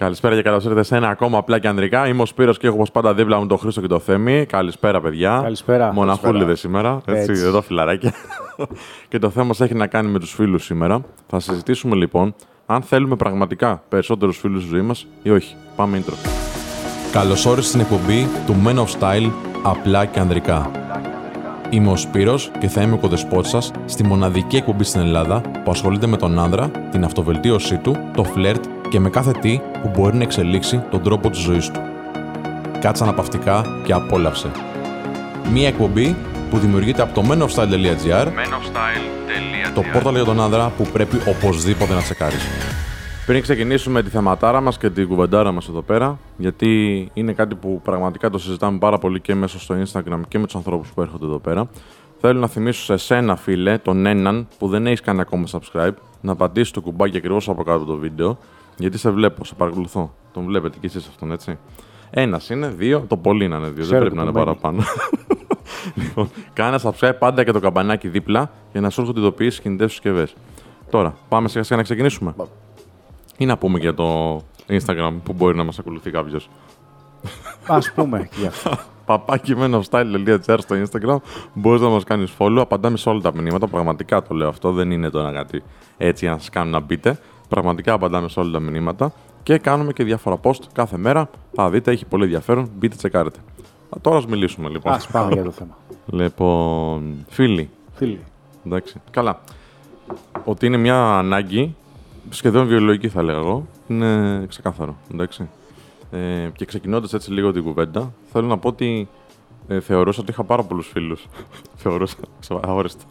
Καλησπέρα και καλώς ήρθατε σε ένα ακόμα απλά και ανδρικά. Είμαι ο Σπύρος και έχω όπως πάντα δίπλα μου τον Χρήστο και το Θέμη. Καλησπέρα, παιδιά. Καλησπέρα. Μοναχούλιδες σήμερα. Έτσι, Έτσι. εδώ φιλαράκια. και το θέμα μας έχει να κάνει με τους φίλους σήμερα. Θα συζητήσουμε λοιπόν αν θέλουμε πραγματικά περισσότερους φίλους στη ζωή μας ή όχι. Πάμε intro. Καλώς όρισες στην εκπομπή του Men of Style απλά και ανδρικά. Είμαι ο Σπύρος και θα είμαι ο κοδεσπότης σας στη μοναδική εκπομπή στην Ελλάδα που ασχολείται με τον άνδρα, την αυτοβελτίωσή του, το φλερτ και με κάθε τι που μπορεί να εξελίξει τον τρόπο της ζωής του. Κάτσε αναπαυτικά και απόλαυσε. Μία εκπομπή που δημιουργείται από το menofstyle.gr το πόρταλ για τον άνδρα που πρέπει οπωσδήποτε να τσεκάρεις. Πριν ξεκινήσουμε τη θεματάρα μας και την κουβεντάρα μας εδώ πέρα, γιατί είναι κάτι που πραγματικά το συζητάμε πάρα πολύ και μέσα στο Instagram και με τους ανθρώπους που έρχονται εδώ πέρα, θέλω να θυμίσω σε σένα, φίλε, τον έναν που δεν έχεις κάνει ακόμα subscribe, να πατήσεις το κουμπάκι ακριβώς από κάτω από το βίντεο, γιατί σε βλέπω, σε παρακολουθώ. Τον βλέπετε κι εσείς αυτόν, έτσι. Ένας είναι, δύο, το πολύ να είναι δύο, δεν Ξέρω πρέπει το να είναι κουμπάκι. παραπάνω. λοιπόν, κάνε subscribe πάντα και το καμπανάκι δίπλα για να σου έρχονται ειδοποιήσεις στι κινητές συσκευές. Τώρα, πάμε σιγά σιγά να ξεκινήσουμε. Ή να πούμε για το Instagram που μπορεί να μας ακολουθεί κάποιος. Α πούμε και γι' αυτό. Παπάκι menofstyle.gr στο Instagram. Μπορείς να μας κάνεις follow. Απαντάμε σε όλα τα μηνύματα. Πραγματικά το λέω αυτό. Δεν είναι τώρα κάτι έτσι για να σας κάνουν να μπείτε. Πραγματικά απαντάμε σε όλα τα μηνύματα. Και κάνουμε και διάφορα post κάθε μέρα. Θα δείτε, έχει πολύ ενδιαφέρον. Μπείτε, τσεκάρετε. Α, Τώρα ας μιλήσουμε λοιπόν. Α πάμε για το θέμα. Λοιπόν, φίλοι, Φίλοι. εντάξει. Καλά. Ότι είναι μια ανάγκη, σχεδόν βιολογική θα λέγα εγώ, είναι ξεκάθαρο. Εντάξει. Ε, και ξεκινώντας έτσι λίγο την κουβέντα, θέλω να πω ότι ε, θεωρούσα ότι είχα πάρα πολλούς φίλους. θεωρούσα. Αόριστο.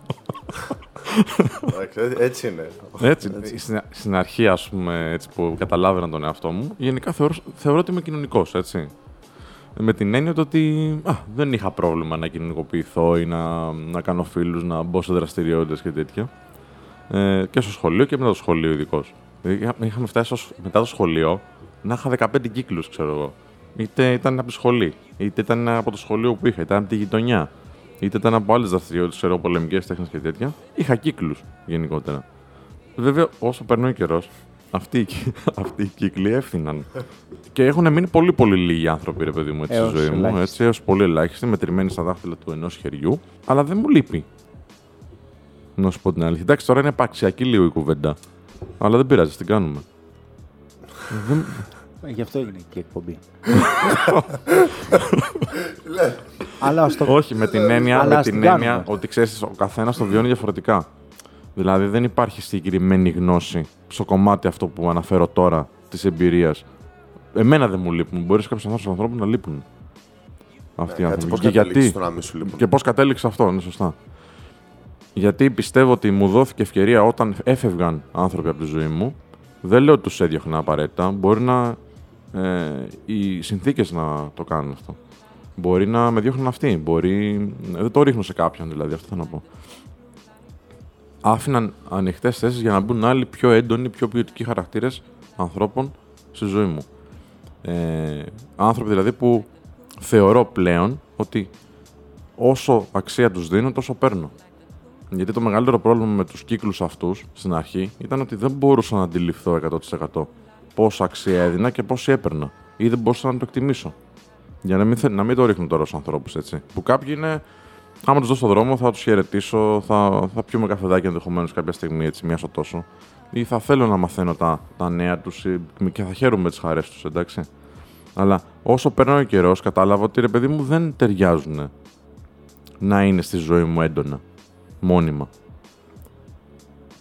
Εντάξει, έ- έτσι είναι. Έτσι, στην, στην αρχή, ας πούμε, έτσι που καταλάβαινα τον εαυτό μου, γενικά θεωρώ, θεωρώ ότι είμαι κοινωνικός, έτσι. Με την έννοια του ότι α, δεν είχα πρόβλημα να κοινωνικοποιηθώ ή να, να κάνω φίλους, να μπω σε δραστηριότητες και τέτοια. Ε, και στο σχολείο και μετά το σχολείο ειδικώς. Είχαμε φτάσει ως- μετά το σχολείο να είχα 15 κύκλους, ξέρω εγώ. Είτε ήταν από τη σχολή, είτε ήταν από το σχολείο που είχα, είτε ήταν από τη γειτονιά, είτε ήταν από άλλες δραστηριότητες, ξέρω εγώ, πολεμικές τέχνες και τέτοια. Είχα κύκλους γενικότερα. Βέβαια, όσο περνάει ο καιρός, αυτοί, οι κυ- αυτοί οι κύκλοι έφθυναν. και έχουν μείνει πολύ πολύ λίγοι άνθρωποι, ρε παιδί μου, έτσι, Έως στη ζωή μου. ελάχιστοι. Έτσι, έως πολύ ελάχιστοι, μετρημένοι στα δάχτυλα του ενός χεριού. Αλλά δεν μου λείπει. Να σου πω την αλήθεια. Εντάξει, τώρα είναι επαξιακή λίγο η κουβέντα. Αλλά δεν πειράζει, την κάνουμε. δεν... Ε, Γι' αυτό έγινε και η εκπομπή. Αλλά ας το... Όχι, με την έννοια, Αλλά με ας την την έννοια κάνουμε. ότι ξέρεις, ο καθένας το βιώνει διαφορετικά. Δηλαδή δεν υπάρχει συγκεκριμένη γνώση στο κομμάτι αυτό που αναφέρω τώρα της εμπειρίας. Εμένα δεν μου λείπουν. Μπορείς κάποιους ανθρώπους να λείπουν. Αυτοί οι Κάτσε, άνθρωποι. πώς Και καταλήξεις γιατί. στο να μην σου λείπουν; Και πώς κατέληξες αυτό, είναι σωστά. Γιατί πιστεύω ότι μου δόθηκε ευκαιρία όταν έφευγαν άνθρωποι από τη ζωή μου. Δεν λέω ότι τους έδιωχνα απαραίτητα. Μπορεί να. Ε, οι συνθήκες να το κάνουν αυτό. Μπορεί να με διώχνουν αυτοί. Μπορεί. ε, Δεν το ρίχνω σε κάποιον δηλαδή, αυτό θέλω να πω. Άφηναν ανοιχτές θέσεις για να μπουν άλλοι πιο έντονοι, πιο ποιοτικοί χαρακτήρες ανθρώπων στη ζωή μου. Ε, άνθρωποι δηλαδή που θεωρώ πλέον ότι όσο αξία τους δίνω, τόσο παίρνω. Γιατί το μεγαλύτερο πρόβλημα με τους κύκλους αυτούς στην αρχή ήταν ότι δεν μπορούσα να αντιληφθώ 100% πόσα αξία έδινα και πόση έπαιρνα. Ή δεν μπορούσα να το εκτιμήσω. Για να μην, θε- να μην το ρίχνω τώρα στους ανθρώπους έτσι. Που κάποιοι είναι. Άμα τους δω στον δρόμο, θα τους χαιρετήσω, θα, θα πιούμε καφεδάκι ενδεχομένως κάποια στιγμή, έτσι, μία στο τόσο. Ή θα θέλω να μαθαίνω τα, τα νέα τους και θα χαίρομαι με τις χαρές τους, εντάξει. Αλλά όσο περνάει ο καιρός, κατάλαβα ότι ρε παιδί μου δεν ταιριάζουν να είναι στη ζωή μου έντονα. Μόνιμα.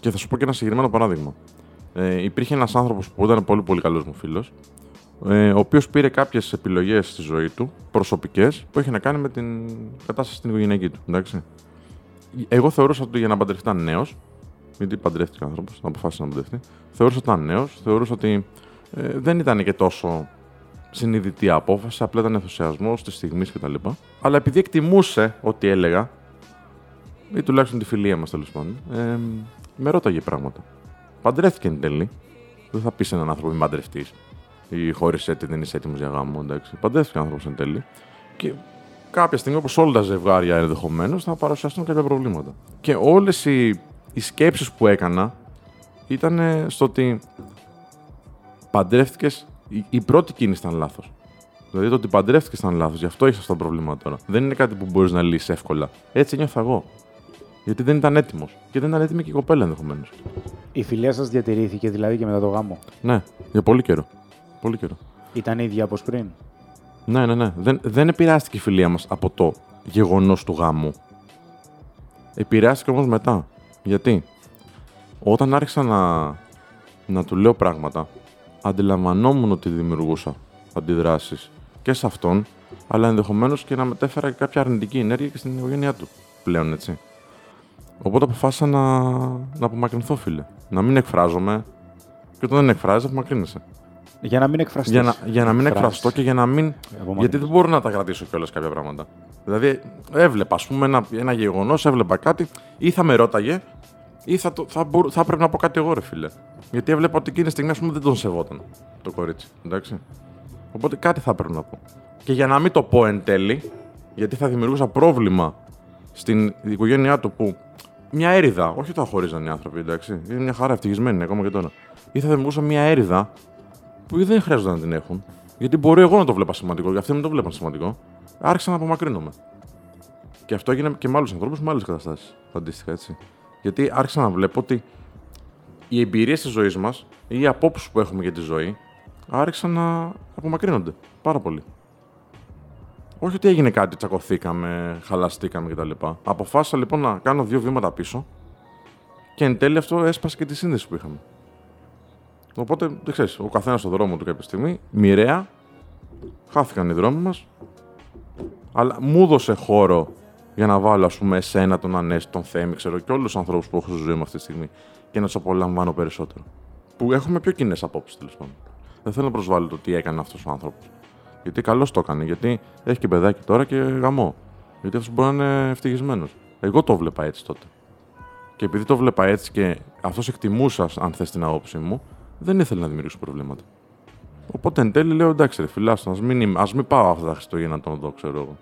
Και θα σου πω και ένα συγκεκριμένο παράδειγμα. Ε, υπήρχε ένας άνθρωπος που ήταν πολύ πολύ καλός μου φίλος, ε, ο οποίος πήρε κάποιες επιλογές στη ζωή του, προσωπικές, που είχε να κάνει με την κατάσταση στην οικογενειακή του. Εντάξει. Εγώ θεωρούσα ότι για να παντρευτεί ήταν νέος, γιατί παντρεύτηκε ο άνθρωπος, αποφάσισε να παντρευτεί. Θεωρούσα ότι ήταν νέος, θεωρούσα ότι ε, δεν ήταν και τόσο συνειδητή απόφαση, απλά ήταν ενθουσιασμός της στιγμής κτλ. Αλλά επειδή εκτιμούσε ό,τι έλεγα, ή τουλάχιστον τη φιλία μας τέλος πάντων, ε, με ρώταγε πράγματα. Παντρεύτηκε εν τέλει. Δεν θα πεις σε έναν άνθρωπο μην παντρευτείς ή χώρισε τη, δεν είσαι έτοιμος για γάμο. Εντάξει. Παντρεύτηκε άνθρωπος εν τέλει. Και κάποια στιγμή, όπως όλα τα ζευγάρια ενδεχομένως, θα παρουσιαστούν κάποια προβλήματα. Και όλες οι, οι σκέψεις που έκανα ήταν στο ότι παντρεύτηκες η, η πρώτη κίνηση ήταν λάθος. Δηλαδή το ότι παντρεύτηκες ήταν λάθος. Γι' αυτό έχει αυτό το πρόβλημα τώρα. Δεν είναι κάτι που μπορείς να λύσεις εύκολα. Έτσι νιώθω εγώ. Γιατί δεν ήταν έτοιμος. Και δεν ήταν έτοιμη και η κοπέλα ενδεχομένως. Η φιλία σας διατηρήθηκε δηλαδή και μετά το γάμο. Ναι, για πολύ καιρό. Πολύ καιρό. Ήταν ίδια όπω πριν. Ναι, ναι, ναι. Δεν, δεν επηρεάστηκε η φιλία μας από το γεγονός του γάμου. Επηρεάστηκε όμως μετά. Γιατί; Όταν άρχισα να, να του λέω πράγματα, αντιλαμβανόμουν ότι δημιουργούσα αντιδράσεις και σε αυτόν, αλλά ενδεχομένως και να μετέφερα και κάποια αρνητική ενέργεια και στην οικογένειά του πλέον, έτσι. Οπότε αποφάσισα να, να απομακρυνθώ, φίλε. Να μην εκφράζομαι. Και όταν δεν εκφράζει, απομακρύνεσαι. Για να μην εκφραστείς. Για να, για να μην Εκφράσεις. εκφραστώ και για να μην. Απομακρύνεσαι. Γιατί δεν μπορώ να τα κρατήσω κιόλας κάποια πράγματα. Δηλαδή, έβλεπα, ας πούμε, ένα, ένα γεγονός, έβλεπα κάτι, ή θα με ρώταγε, ή θα, το, θα, μπορ, θα έπρεπε να πω κάτι εγώ, ρε φίλε. Γιατί έβλεπα ότι εκείνη τη στιγμή, ας πούμε, δεν τον σεβόταν το κορίτσι. Εντάξει. Οπότε κάτι θα έπρεπε να πω. Και για να μην το πω εν τέλει, γιατί θα δημιουργούσα πρόβλημα στην οικογένειά του που μια έρηδα, όχι ότι θα χωρίζαν οι άνθρωποι, εντάξει. Είναι μια χαρά ευτυχισμένοι είναι ακόμα και τώρα. Ή θα δημιουργούσα μια έρηδα που δεν χρειάζεται να την έχουν. Γιατί μπορεί εγώ να το βλέπα σημαντικό, και αυτοί δεν το βλέπαν σημαντικό. Άρχισα να απομακρύνομαι. Και αυτό έγινε και με άλλους ανθρώπους με άλλες καταστάσεις. Αντίστοιχα έτσι. Γιατί άρχισα να βλέπω ότι οι εμπειρίες της ζωής μας ή οι απόψεις που έχουμε για τη ζωή άρχισαν να απομακρύνονται πάρα πολύ. Όχι ότι έγινε κάτι, τσακωθήκαμε, χαλαστήκαμε κτλ. Αποφάσισα λοιπόν να κάνω δύο βήματα πίσω και εν τέλει αυτό έσπασε και τη σύνδεση που είχαμε. Οπότε, δεν ξέρεις, ο καθένας στο δρόμο του κάποια στιγμή, μοιραία, χάθηκαν οι δρόμοι μας, αλλά μου έδωσε χώρο για να βάλω, ας πούμε, εσένα, τον Ανέστη, τον Θέμη, ξέρω και όλους τους ανθρώπους που έχω στη ζωή μου αυτή τη στιγμή και να τους απολαμβάνω περισσότερο. Που έχουμε πιο κοινές απόψεις, τέλος πάντων. Δεν θέλω να προσβάλλω το τι έκανε αυτός ο άνθρωπος. Γιατί καλώς το έκανε, γιατί έχει και παιδάκι τώρα και γαμό. Γιατί αυτός μπορεί να είναι ευτυχισμένος. Εγώ το βλέπα έτσι τότε. Και επειδή το βλέπα έτσι και αυτός εκτιμούσα, αν θες την άποψή μου, δεν ήθελε να δημιουργήσω προβλήματα. Οπότε εν τέλει λέω εντάξει, ρε φιλάστο, ας μην, είμαι- ας μην πάω αυτά τα Χριστούγεννα να τον δω, ξέρω εγώ.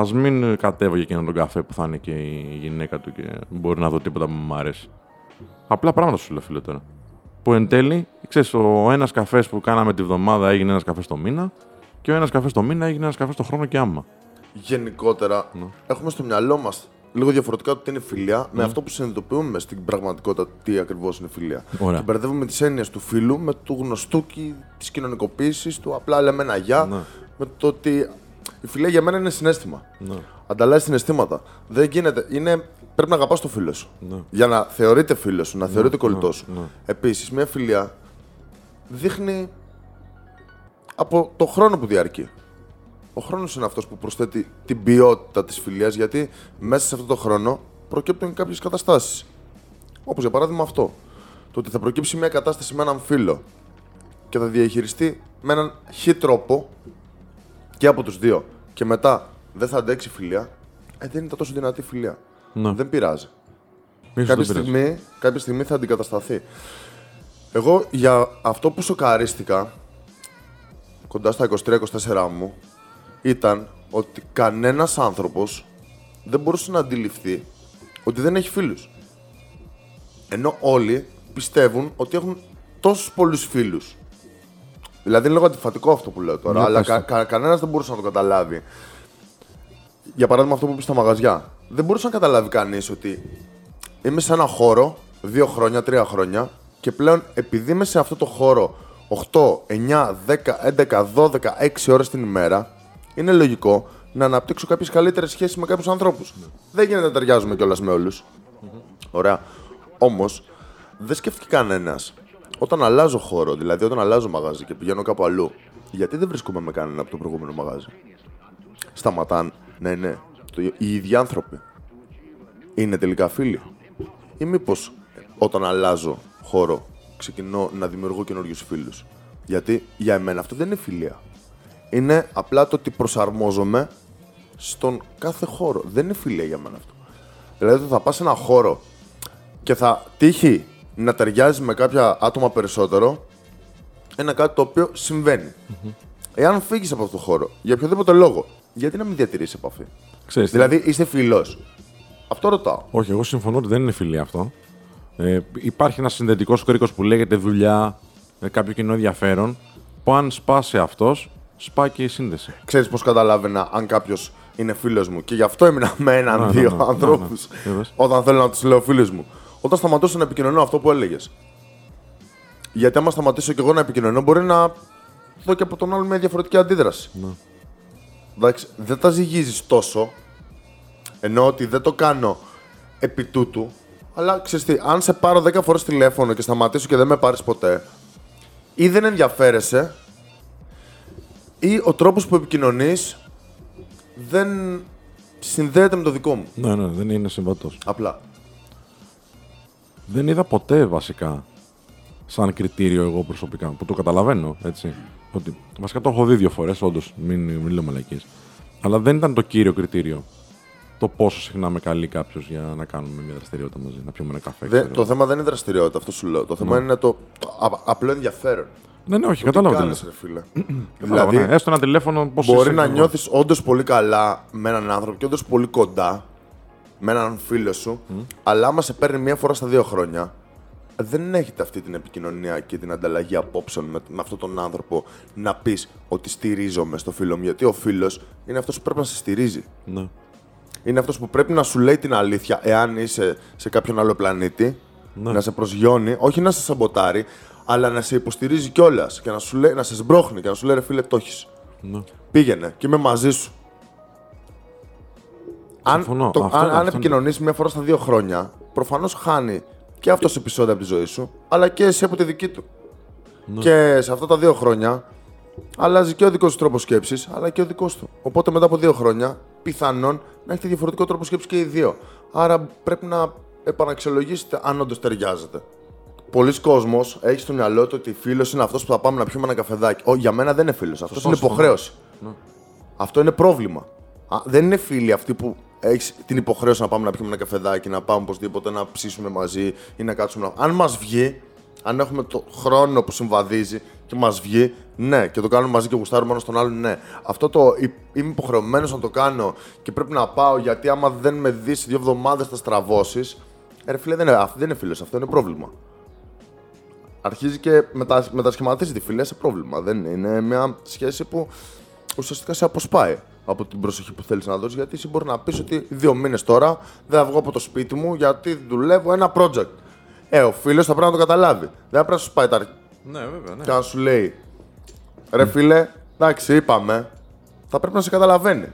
Α μην ε, κατέβω για εκείνον τον καφέ που θα είναι και η γυναίκα του και μπορεί να δω τίποτα που μου αρέσει. Απλά πράγματα σου λέω, φίλε τώρα. Που εν τέλει, ξέρεις, ο ένας καφές που κάναμε τη βδομάδα έγινε ένας καφές το μήνα και ο ένας καφέ το μήνα έγινε ένας καφέ το χρόνο και άμα. Γενικότερα, Ναι. έχουμε στο μυαλό μας λίγο διαφορετικά το τι είναι φιλία με αυτό που συνειδητοποιούμε στην πραγματικότητα τι ακριβώς είναι φιλία. Ωραία. Και μπερδεύουμε τις έννοιες του φίλου με του γνωστού και της κοινωνικοποίησης του απλά λέμε ένα γεια. Ναι. Με το ότι η φιλία για μένα είναι συνέστημα. Ναι. Ανταλλάσσει συναισθήματα. Δεν γίνεται. Είναι, πρέπει να αγαπάς το φίλο σου. Ναι. Για να θεωρείται φίλο σου, να θεωρείται κολλητό ναι, σου. ναι. Επίσης, μια φιλία δείχνει από το χρόνο που διαρκεί. Ο χρόνος είναι αυτός που προσθέτει την ποιότητα της φιλίας, γιατί μέσα σε αυτό το χρόνο προκύπτουν κάποιες καταστάσεις. Όπως για παράδειγμα αυτό. Το ότι θα προκύψει μια κατάσταση με έναν φίλο και θα διαχειριστεί με έναν χι τρόπο και από τους δύο και μετά δεν θα αντέξει φιλία, ε, δεν είναι τόσο δυνατή φιλία. Ναι. Δεν πειράζει. Μη σου Κάποια το πειράζει. στιγμή, κάποια στιγμή θα αντικατασταθεί. Εγώ για αυτό που σοκαρίστηκα κοντά στα 23-24 μου ήταν ότι κανένας άνθρωπος δεν μπορούσε να αντιληφθεί ότι δεν έχει φίλους. Ενώ όλοι πιστεύουν ότι έχουν τόσους πολλούς φίλους. Δηλαδή είναι λίγο αντιφατικό αυτό που λέω τώρα, Για αλλά πες το. κα, κα, κανένας δεν μπορούσε να το καταλάβει. Για παράδειγμα αυτό που είπε στα μαγαζιά. Δεν μπορούσε να καταλάβει κανείς ότι είμαι σε ένα χώρο δύο χρόνια, τρία χρόνια και πλέον επειδή είμαι σε αυτό το χώρο 8, 9, 10, 11, 12, 6 ώρες την ημέρα, είναι λογικό να αναπτύξω κάποιες καλύτερες σχέσεις με κάποιους ανθρώπους. Δεν γίνεται να ταιριάζουμε κιόλας με όλους. Ωραία. Όμως, δεν σκέφτηκε κανένας όταν αλλάζω χώρο, δηλαδή όταν αλλάζω μαγάζι και πηγαίνω κάπου αλλού, γιατί δεν βρίσκομαι με κανένα από το προηγούμενο μαγάζι; Σταματάν να είναι το- οι ίδιοι άνθρωποι. Είναι τελικά φίλοι; Ή μήπως όταν αλλάζω χώρο ξεκινώ να δημιουργώ καινούριους φίλους. Γιατί για εμένα αυτό δεν είναι φιλία. Είναι απλά το ότι προσαρμόζομαι στον κάθε χώρο. Δεν είναι φιλία για μένα αυτό. Δηλαδή θα πας σε ένα χώρο και θα τύχει να ταιριάζει με κάποια άτομα περισσότερο, είναι κάτι το οποίο συμβαίνει. Εάν φύγεις από αυτό το χώρο, για οποιοδήποτε λόγο, γιατί να μην διατηρήσει επαφή; Ξέρεις, Δηλαδή είσαι φιλός. Αυτό ρωτάω. Όχι, εγώ συμφωνώ ότι δεν είναι φιλία αυτό. Ε, υπάρχει ένας συνδετικός κρίκο που λέγεται δουλειά, με κάποιο κοινό ενδιαφέρον που αν σπάσει αυτός, σπάει και η σύνδεση. Ξέρεις πώς καταλάβαινα αν κάποιος είναι φίλος μου; Και γι' αυτό έμεινα με Ναι, έναν-δύο ναι, ναι, ανθρώπους ναι, ναι. Είδες. όταν θέλω να τους λέω φίλους μου. Όταν σταματούσα να επικοινωνώ αυτό που έλεγες. Γιατί άμα σταματήσω και εγώ να επικοινωνώ, μπορεί να δω και από τον άλλο μια διαφορετική αντίδραση. Ναι. Εντάξει, δεν τα ζυγίζεις τόσο. Ενώ ότι δεν το κάνω επί τούτου. Αλλά ξέρεις τι, αν σε πάρω 10 φορές τηλέφωνο και σταματήσω και δεν με πάρεις ποτέ, ή δεν ενδιαφέρεσαι, ή ο τρόπος που επικοινωνείς δεν συνδέεται με το δικό μου. Ναι, ναι, δεν είναι συμβατός. Απλά. Δεν είδα ποτέ βασικά σαν κριτήριο εγώ προσωπικά, που το καταλαβαίνω, έτσι. Ότι, βασικά το έχω δει δύο φορές, όντως, μην, μην λέω μαλακίες. Αλλά δεν ήταν το κύριο κριτήριο το πόσο συχνά με καλεί κάποιος για να κάνουμε μια δραστηριότητα μαζί, να πιούμε ένα καφέ. Δεν- ξέρω. το θέμα δεν είναι η δραστηριότητα, αυτό σου λέω. Το θέμα είναι το, το α- απλό ενδιαφέρον. Ναι, ναι, όχι, Τι κατάλαβα τι κάνεις, λες. ρε φίλε. Κατάλαβα, ναι. Έστω ένα τηλέφωνο, πώς Μπορεί να νιώθεις όντως πολύ καλά με έναν άνθρωπο και όντως πολύ κοντά με έναν φίλο σου, αλλά άμα σε παίρνει μία φορά στα δύο χρόνια, δεν έχετε αυτή την επικοινωνία και την ανταλλαγή απόψεων με, με αυτόν τον άνθρωπο να πεις ότι στηρίζομαι στο φίλο μου. Γιατί ο φίλος είναι αυτός που πρέπει να σε στηρίζει. Ναι. Είναι αυτός που πρέπει να σου λέει την αλήθεια εάν είσαι σε κάποιον άλλο πλανήτη, Ναι. να σε προσγειώνει, όχι να σε σαμποτάρει, αλλά να σε υποστηρίζει κιόλας και να, σου λέει, να σε σμπρώχνει και να σου λέει ρε φίλε, το έχεις. ναι. Πήγαινε και είμαι μαζί σου. Αν, Συμφωνώ. το, Αυτό- αν, αυτό αν είναι επικοινωνήσεις μία φορά στα δύο χρόνια, προφανώς χάνει και αυτός επεισόδιο από τη ζωή σου, αλλά και εσύ από τη δική του. Ναι. Και σε αυτά τα δύο χρόνια αλλάζει και ο δικός του τρόπος σκέψης, αλλά και ο δικός του. Οπότε μετά από δύο χρόνια, πιθανόν να έχετε διαφορετικό τρόπο σκέψης και οι δύο. Άρα πρέπει να επαναξιολογήσετε αν όντως ταιριάζετε. Πολλοί κόσμοι έχει στο μυαλό του ότι φίλος είναι αυτός που θα πάμε να πιούμε ένα καφεδάκι. Ω, για μένα δεν είναι φίλος. Αυτός Σωστό, είναι σωστό. υποχρέωση. Ναι. Αυτό είναι πρόβλημα. Α, δεν είναι φίλοι αυτοί που έχεις την υποχρέωση να πάμε να πιούμε ένα καφεδάκι, να πάμε οπωσδήποτε να ψήσουμε μαζί ή να κάτσουμε να. Αν μας βγει, αν έχουμε το χρόνο που συμβαδίζει και μας βγει, ναι, και το κάνουμε μαζί και γουστάρουμε ένας στον άλλον, ναι. Αυτό το «Ι- είμαι υποχρεωμένος να το κάνω και πρέπει να πάω γιατί άμα δεν με δεις δύο εβδομάδες θα στραβώσεις. Ε, ρε φίλε, δεν είναι, αυτό δεν είναι φίλος, αυτό είναι πρόβλημα. Αρχίζει και μετα, μετασχηματίζει τη φιλία σε πρόβλημα. Δεν είναι. είναι μια σχέση που ουσιαστικά σε αποσπάει από την προσοχή που θέλεις να δώσεις. Γιατί εσύ μπορεί να πεις ότι δύο μήνες τώρα δεν θα βγω από το σπίτι μου γιατί δουλεύω ένα project. Ε, ο φίλος θα πρέπει να το καταλάβει. Δεν θα πρέπει να σου πάει τα Ναι, βέβαια, ναι. και να σου λέει Ρε φίλε, εντάξει, είπαμε. Θα πρέπει να σε καταλαβαίνει.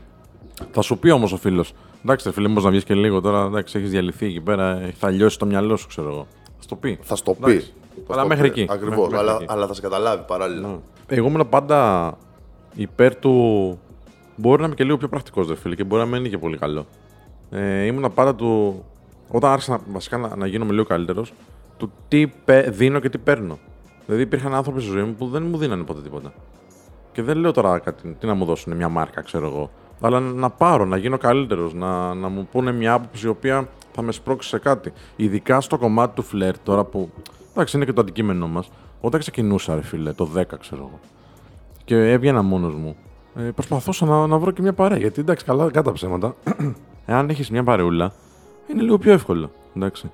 Θα σου πει όμως ο φίλος. Εντάξει, ρε φίλε, μήπως να βγεις και λίγο τώρα. Εντάξει, έχεις διαλυθεί εκεί πέρα. ε, Θα λιώσεις το μυαλό σου, ξέρω εγώ. Θα σου το πει. Θα στο πει. Εντάξει. Αλλά μέχρι εκεί. Ακριβώς. Μέχρι- Αλλά, μέχρι εκεί. αλλά θα σε καταλάβει παράλληλα. Ναι. Εγώ ήμουν πάντα υπέρ του. Μπορεί να είμαι και λίγο πιο πρακτικός, δε φίλε, και μπορεί να μην είναι και πολύ καλό. Ε, ήμουν πάντα του. Όταν άρχισα να, βασικά να, να γίνομαι λίγο καλύτερος, του τι πε- δίνω και τι παίρνω. Δηλαδή υπήρχαν άνθρωποι στη ζωή μου που δεν μου δίνανε ποτέ τίποτα. Και δεν λέω τώρα κάτι, τι να μου δώσουν, μια μάρκα, ξέρω εγώ. Αλλά να πάρω, να γίνω καλύτερος, να, να μου πούνε μια άποψη η οποία θα με σπρώξει σε κάτι. Ειδικά στο κομμάτι του φλερ, τώρα που. Εντάξει, είναι και το αντικείμενό μας. Όταν ξεκινούσα, ρε φίλε, το 10, ξέρω εγώ. Και έβγαινα μόνος μου. Ε, προσπαθούσα να, να βρω και μια παρέα. Γιατί εντάξει, καλά, κατά ψέματα. Εάν έχεις μια παρεούλα, είναι λίγο πιο εύκολο. Εντάξει.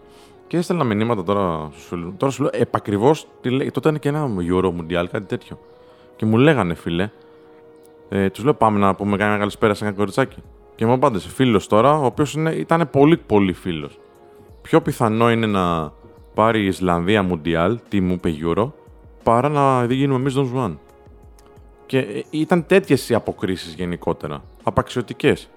Και έστελνα μηνύματα τώρα στους φίλους. Τώρα σου λέω επακριβώς τι λέει. Τότε ήταν και ένα Euro Mundial, κάτι τέτοιο. Και μου λέγανε, φίλε, ε, τους λέω πάμε να πούμε κανένα καλησπέρα σε ένα κοριτσάκι. Και μου απάντησε φίλος τώρα, ο οποίος ήταν πολύ πολύ φίλος. Πιο πιθανό είναι να πάρει η Ισλανδία Mundial, τι μου είπε Euro, παρά να δει γίνουμε εμείς Don Juan. Και ε, ήταν τέτοιες οι αποκρίσεις γενικότερα. Απαξιωτικές.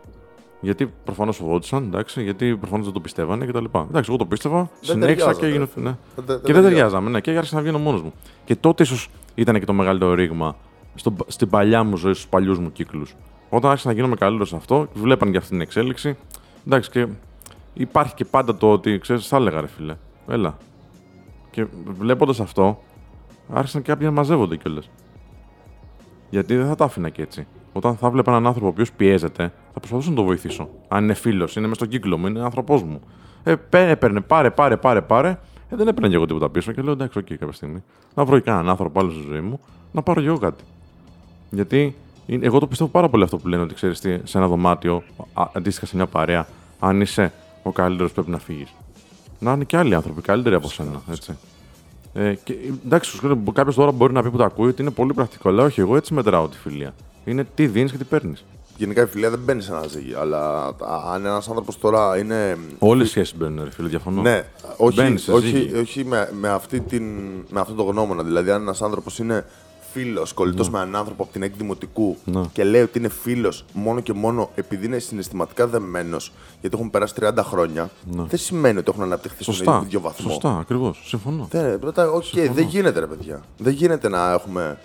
Γιατί προφανώς φοβόντουσαν, εντάξει, γιατί προφανώς δεν το πιστεύανε κτλ. Εντάξει, εγώ το πίστευα, συνέχισα και ταιριάζατε, έγινε. Ναι. Δεν- δεν- και δεν δεν ταιριάζατε. ταιριάζαμε, ναι, και άρχισα να βγαίνω μόνος μου. Και τότε ίσως ήταν και το μεγαλύτερο ρήγμα στο, στην παλιά μου ζωή, στους παλιούς μου κύκλους. Όταν άρχισα να γίνομαι καλύτερος σε αυτό, βλέπαν και αυτή την εξέλιξη. Εντάξει, και υπάρχει και πάντα το ότι ξέρεις, θα έλεγα ρε φίλε. Έλα. Και βλέποντας αυτό, άρχισαν και κάποιοι να μαζεύονται κιόλας. Γιατί δεν θα τα άφηνα και έτσι. Όταν θα έβλεπα έναν άνθρωπο ο οποίος πιέζεται, θα προσπαθούσα να το βοηθήσω. Αν είναι φίλος, είναι μες στον κύκλο μου, είναι άνθρωπός μου. Ε, πέ- έπαιρνε, πάρε, πάρε, πάρε, πάρε. Ε, δεν έπαιρνε και εγώ τίποτα πίσω και λέω εντάξει, οκ, κάποια στιγμή. Να βρω και έναν άνθρωπο άλλο στη ζωή μου, να πάρω και εγώ κάτι. Γιατί είναι- εγώ το πιστεύω πάρα πολύ αυτό που λένε ότι ξέρεις τι, σε ένα δωμάτιο, α, αντίστοιχα σε μια παρέα, αν είσαι ο καλύτερος πρέπει να φύγεις. Να είναι και άλλοι άνθρωποι καλύτεροι από σένα. Έτσι. Ε, και, εντάξει, κάποιος τώρα μπορεί να πει που το ακούει ότι είναι πολύ πρακτικό. Αλλά όχι, εγώ έτσι μετράω τη φιλία. Είναι τι δίνεις και τι παίρνεις. Γενικά η φιλία δεν μπαίνει σε ένα ζύγι. Αλλά αν ένας άνθρωπος τώρα είναι. Όλες οι σχέσεις μπαίνουν, ρε φίλε, διαφωνώ. Ναι, όχι, Μπαίνεις σε όχι, ζύγι. όχι με, με, αυτή την, με αυτό το γνώμονα. Δηλαδή, αν ένας άνθρωπος είναι φίλος, κολλητός με έναν άνθρωπο από την έκτη δημοτικού Ναι. και λέει ότι είναι φίλος μόνο και μόνο επειδή είναι συναισθηματικά δεμένος, γιατί έχουν περάσει 30 χρόνια, δεν σημαίνει ότι έχουν αναπτυχθεί στον Ναι. Σωστά. ίδιο βαθμό. Σωστά, ακριβώς. Συμφωνώ. Δεν, μετά, οκ, δεν γίνεται, ρε παιδιά. Δεν γίνεται να έχουμε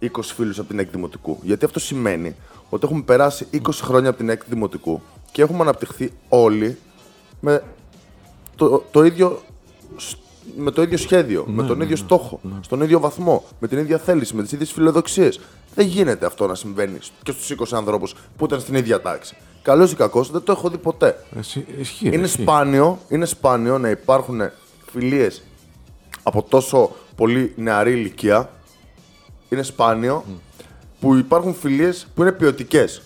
20 φίλους από την έκτη δημοτικού. Γιατί αυτό σημαίνει ότι έχουμε περάσει 20 χρόνια από την έκτη δημοτικού και έχουμε αναπτυχθεί όλοι με το, το ίδιο, σ- με το ίδιο σχέδιο, με τον ίδιο στόχο, στον ίδιο βαθμό, με την ίδια θέληση, με τις ίδιες φιλοδοξίες. Δεν γίνεται αυτό να συμβαίνει και στους 20 ανθρώπου που ήταν στην ίδια τάξη. Καλό ή κακό, δεν το έχω δει ποτέ. Εσύ, ισχύει, ρε, Είναι ισχύει. σπάνιο, είναι σπάνιο να υπάρχουν φιλίες από τόσο πολύ νεαρή ηλικία. Είναι σπάνιο που υπάρχουν φιλίες που είναι ποιοτικές.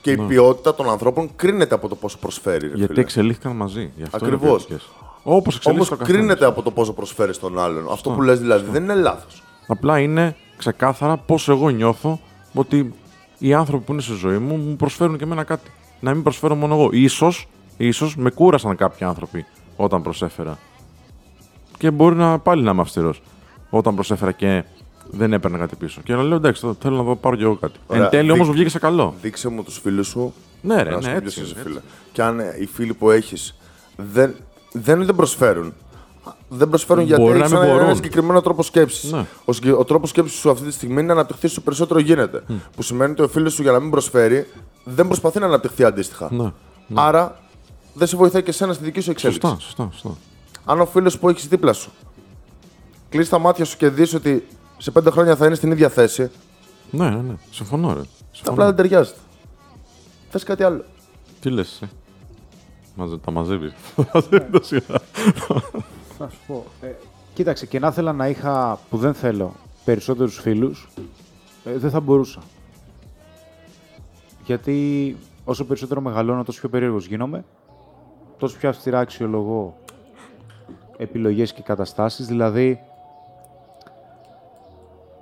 Και η ποιότητα των ανθρώπων κρίνεται από το πόσο προσφέρει. Ρε, Γιατί φίλε. εξελίχθηκαν μαζί. Γι' αυτό Ακριβώς. Όπως Όμως εξελίσσεται ο καθένας. κρίνεται από το πόσο προσφέρεις στον άλλον. Αυτό που λες δηλαδή δεν είναι λάθος. Απλά είναι ξεκάθαρα πώς εγώ νιώθω ότι οι άνθρωποι που είναι στη ζωή μου μου προσφέρουν και εμένα κάτι. Να μην προσφέρω μόνο εγώ. Ίσως, ίσως με κούρασαν κάποιοι άνθρωποι όταν προσέφερα. Και μπορεί να πάλι να είμαι αυστηρός όταν προσέφερα και δεν έπαιρνα κάτι πίσω. Και να λέω εντάξει, το- θέλω να δω, πάρω κι εγώ κάτι. Ωραία. Εν τέλει όμως Δείξ- μου βγήκε σε καλό. Δείξε μου τους φίλους σου. Ναι, ρε, να σου ναι, πω έτσι ποιος είσαι, είναι, φίλε. Και αν ε, οι φίλοι που έχεις δεν, δεν, δεν προσφέρουν. Δεν προσφέρουν γιατί Μπορεί να έχει μην ένα, ένα μπορούν. συγκεκριμένο τρόπο σκέψης. Ναι. Ο, συγκε- ο τρόπος σκέψης σου αυτή τη στιγμή είναι να αναπτυχθεί όσο περισσότερο γίνεται. Που σημαίνει ότι ο φίλος σου για να μην προσφέρει δεν προσπαθεί να αναπτυχθεί αντίστοιχα. Ναι, Άρα δεν σε βοηθάει και εσένα στη δική σου εξέλιξη. Σωστά, σωστά, σωστά. Αν ο φίλος που έχεις δίπλα σου κλείσει τα μάτια σου και δεις ότι σε πέντε χρόνια θα είναι στην ίδια θέση, Ναι, ναι, ναι. Συμφωνώ, ρε. Συμφωνώ. απλά δεν ταιριάζεται. Θες κάτι άλλο. Τι λες, εσύ; Μαζε, τα μαζεύει. Μαζεύει τα σειρά. Να σου πω. Ε, κοίταξε, και να ήθελα να είχα, που δεν θέλω, περισσότερους φίλους, ε, δεν θα μπορούσα. Γιατί όσο περισσότερο μεγαλώνω, τόσο πιο περίεργος γίνομαι, τόσο πιο αυστηρά αξιολογώ επιλογές και καταστάσεις. Δηλαδή,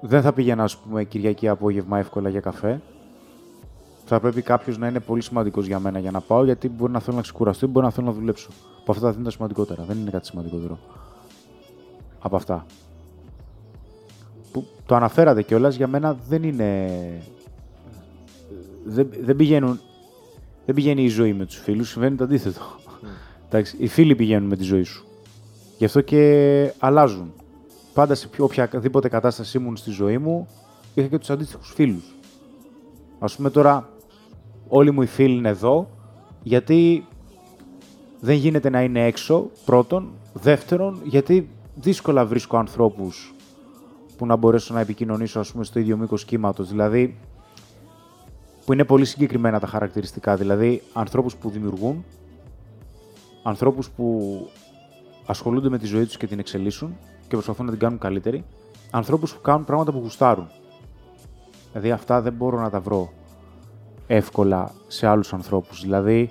δεν θα πήγαινα, ας πούμε, Κυριακή απόγευμα εύκολα για καφέ. Θα πρέπει κάποιος να είναι πολύ σημαντικός για μένα για να πάω, γιατί μπορεί να θέλω να ξεκουραστώ ή μπορεί να θέλω να δουλέψω. Από αυτά θα είναι τα σημαντικότερα. Δεν είναι κάτι σημαντικότερο. Από αυτά. Που το αναφέρατε κιόλας, για μένα δεν είναι. Δεν, δεν πηγαίνουν. Δεν πηγαίνει η ζωή με τους φίλους, συμβαίνει το αντίθετο. Εντάξει, οι φίλοι πηγαίνουν με τη ζωή σου. Γι' αυτό και αλλάζουν. Πάντα σε ποιο- οποιαδήποτε κατάσταση ήμουν στη ζωή μου, είχα και τους αντίστοιχους φίλους. Α πούμε τώρα, όλοι μου οι φίλοι είναι εδώ, γιατί δεν γίνεται να είναι έξω, πρώτον. Δεύτερον, γιατί δύσκολα βρίσκω ανθρώπους που να μπορέσω να επικοινωνήσω, ας πούμε, στο ίδιο μήκος κύματος. Δηλαδή, που είναι πολύ συγκεκριμένα τα χαρακτηριστικά. Δηλαδή, ανθρώπους που δημιουργούν, ανθρώπους που ασχολούνται με τη ζωή τους και την εξελίσσουν και προσπαθούν να την κάνουν καλύτερη, ανθρώπους που κάνουν πράγματα που γουστάρουν. Δηλαδή, αυτά δεν μπορώ να τα βρω εύκολα σε άλλους ανθρώπους. Δηλαδή,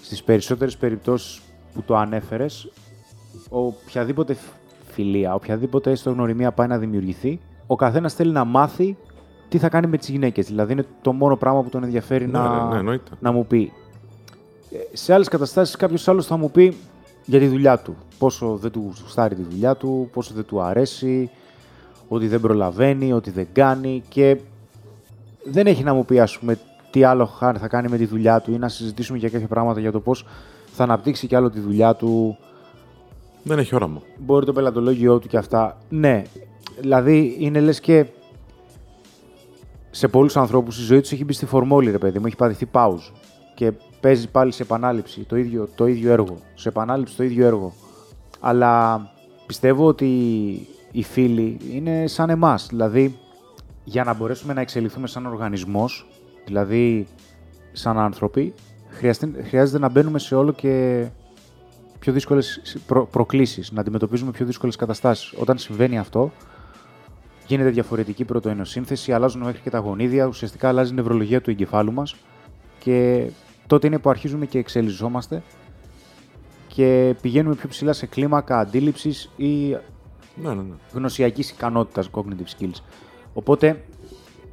στις περισσότερες περιπτώσεις που το ανέφερες, οποιαδήποτε φιλία, οποιαδήποτε έστω γνωριμία πάει να δημιουργηθεί, ο καθένας θέλει να μάθει τι θα κάνει με τις γυναίκες. Δηλαδή, είναι το μόνο πράγμα που τον ενδιαφέρει Ναι, να, ναι, ναι, εννοείται. να μου πει. Ε, Σε άλλες καταστάσεις κάποιος άλλος θα μου πει για τη δουλειά του. Πόσο δεν του γουστάρει τη δουλειά του, πόσο δεν του αρέσει, ότι δεν προλαβαίνει, ότι δεν κάνει και δεν έχει να μου πει, ας πούμε, τι άλλο χάρη θα κάνει με τη δουλειά του ή να συζητήσουμε για κάποια πράγματα για το πώς θα αναπτύξει κι άλλο τη δουλειά του, Δεν έχει όραμα. μπορεί το πελατολόγιο του και αυτά. Ναι, δηλαδή είναι λες και σε πολλούς ανθρώπους η ζωή τους έχει μπει στη φορμόλη, ρε παιδί μου, έχει πατηθεί pause. Και παίζει πάλι σε επανάληψη. Το ίδιο, το ίδιο έργο, σε επανάληψη το ίδιο έργο. Αλλά πιστεύω ότι οι φίλοι είναι σαν εμάς, δηλαδή για να μπορέσουμε να εξελιχθούμε σαν οργανισμός, δηλαδή σαν άνθρωποι, χρειάζεται, χρειάζεται να μπαίνουμε σε όλο και πιο δύσκολες προ, προκλήσεις, να αντιμετωπίζουμε πιο δύσκολες καταστάσεις. Όταν συμβαίνει αυτό, γίνεται διαφορετική πρωτοενοσύνθεση, αλλάζουν μέχρι και τα γονίδια, ουσιαστικά αλλάζει η νευρολογία του εγκεφάλου μας και τότε είναι που αρχίζουμε και εξελισσόμαστε και πηγαίνουμε πιο ψηλά σε κλίμακα αντίληψης ή Ναι, ναι, ναι. γνωσιακής ικανότητας, cognitive skills. Οπότε